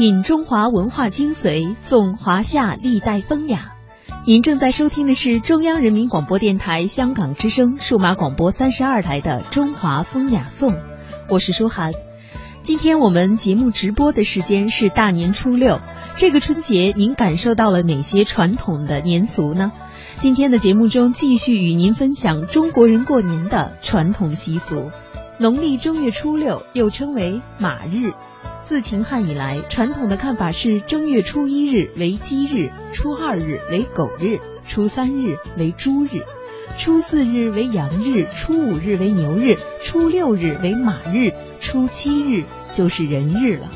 品中华文化精髓，颂华夏历代风雅。您正在收听的是中央人民广播电台香港之声数码广播三十二台的《中华风雅颂》，我是舒涵。今天我们节目直播的时间是大年初六，这个春节您感受到了哪些传统的年俗呢？今天的节目中继续与您分享中国人过年的传统习俗。农历正月初六又称为马日。自秦汉以来，传统的看法是正月初一日为鸡日，初二日为狗日，初三日为猪日，初四日为羊日，初五日为牛日，初六日为马日，初七日就是人日了。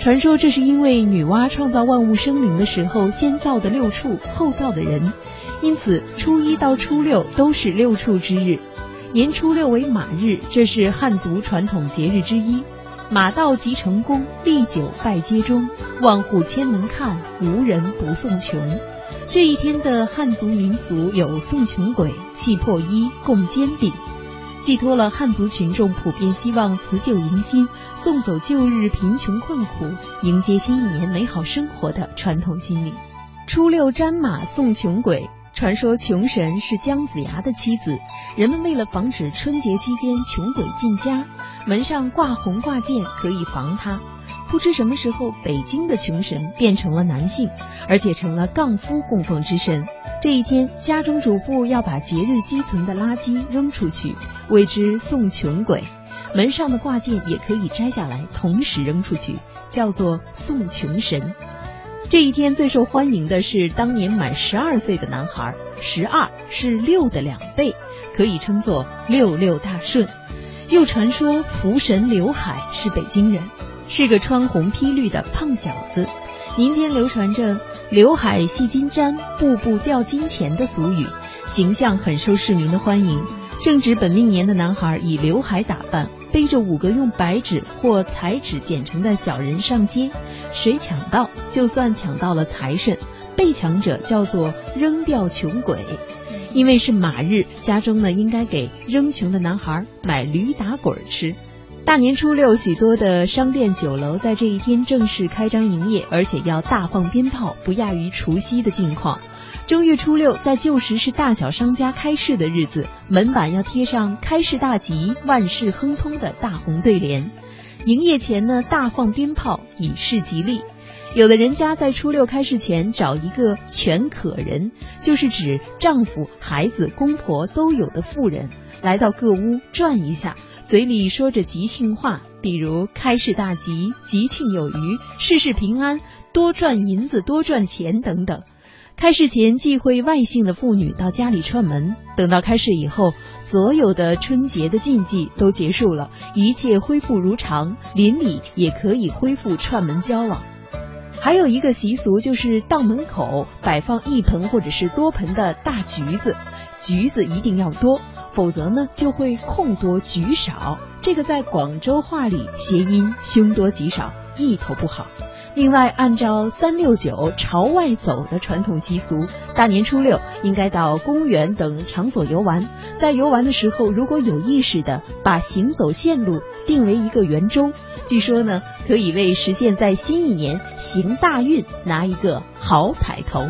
传说这是因为女娲创造万物生灵的时候，先造的六畜，后造的人，因此初一到初六都是六畜之日。年初六为马日，这是汉族传统节日之一。马到即成功，历久拜街中，万户千门看，无人不送穷。这一天的汉族民俗有送穷鬼、系破衣、供煎饼，寄托了汉族群众普遍希望辞旧迎新、送走旧日贫穷困苦、迎接新一年美好生活的传统心理。初六沾马送穷鬼，传说穷神是姜子牙的妻子，人们为了防止春节期间穷鬼进家。门上挂红挂件可以防他。不知什么时候，北京的穷神变成了男性，而且成了杠夫供奉之神。这一天，家中主妇要把节日积存的垃圾扔出去，谓之送穷鬼。门上的挂件也可以摘下来，同时扔出去，叫做送穷神。这一天最受欢迎的是当年满十二岁的男孩，十二是六的两倍，可以称作六六大顺。又传说福神刘海是北京人，是个穿红披绿的胖小子。民间流传着“刘海系金簪，步步掉金钱”的俗语，形象很受市民的欢迎。正值本命年的男孩以刘海打扮，背着五个用白纸或彩纸剪成的小人上街，谁抢到就算抢到了财神，被抢者叫做扔掉穷鬼。因为是马日，家中呢应该给扔穷的男孩买驴打滚吃。大年初六，许多的商店酒楼在这一天正式开张营业，而且要大放鞭炮，不亚于除夕的境况。正月初六，在旧时是大小商家开市的日子，门板要贴上“开市大吉，万事亨通”的大红对联。营业前呢，大放鞭炮，以示吉利。有的人家在初六开市前找一个全可人，就是指丈夫、孩子、公婆都有的妇人，来到各屋转一下，嘴里说着吉庆话，比如开市大吉、吉庆有余、事事平安、多赚银子、多赚钱等等。开市前忌讳外姓的妇女到家里串门，等到开市以后，所有的春节的禁忌都结束了，一切恢复如常，邻里也可以恢复串门交往。还有一个习俗，就是到门口摆放一盆或者是多盆的大橘子，橘子一定要多，否则呢就会空多橘少。这个在广州话里谐音凶多吉少，意头不好。另外，按照三六九朝外走的传统习俗，大年初六应该到公园等场所游玩。在游玩的时候，如果有意识的把行走线路定为一个圆周。据说呢，可以为实现在新一年行大运拿一个好彩头。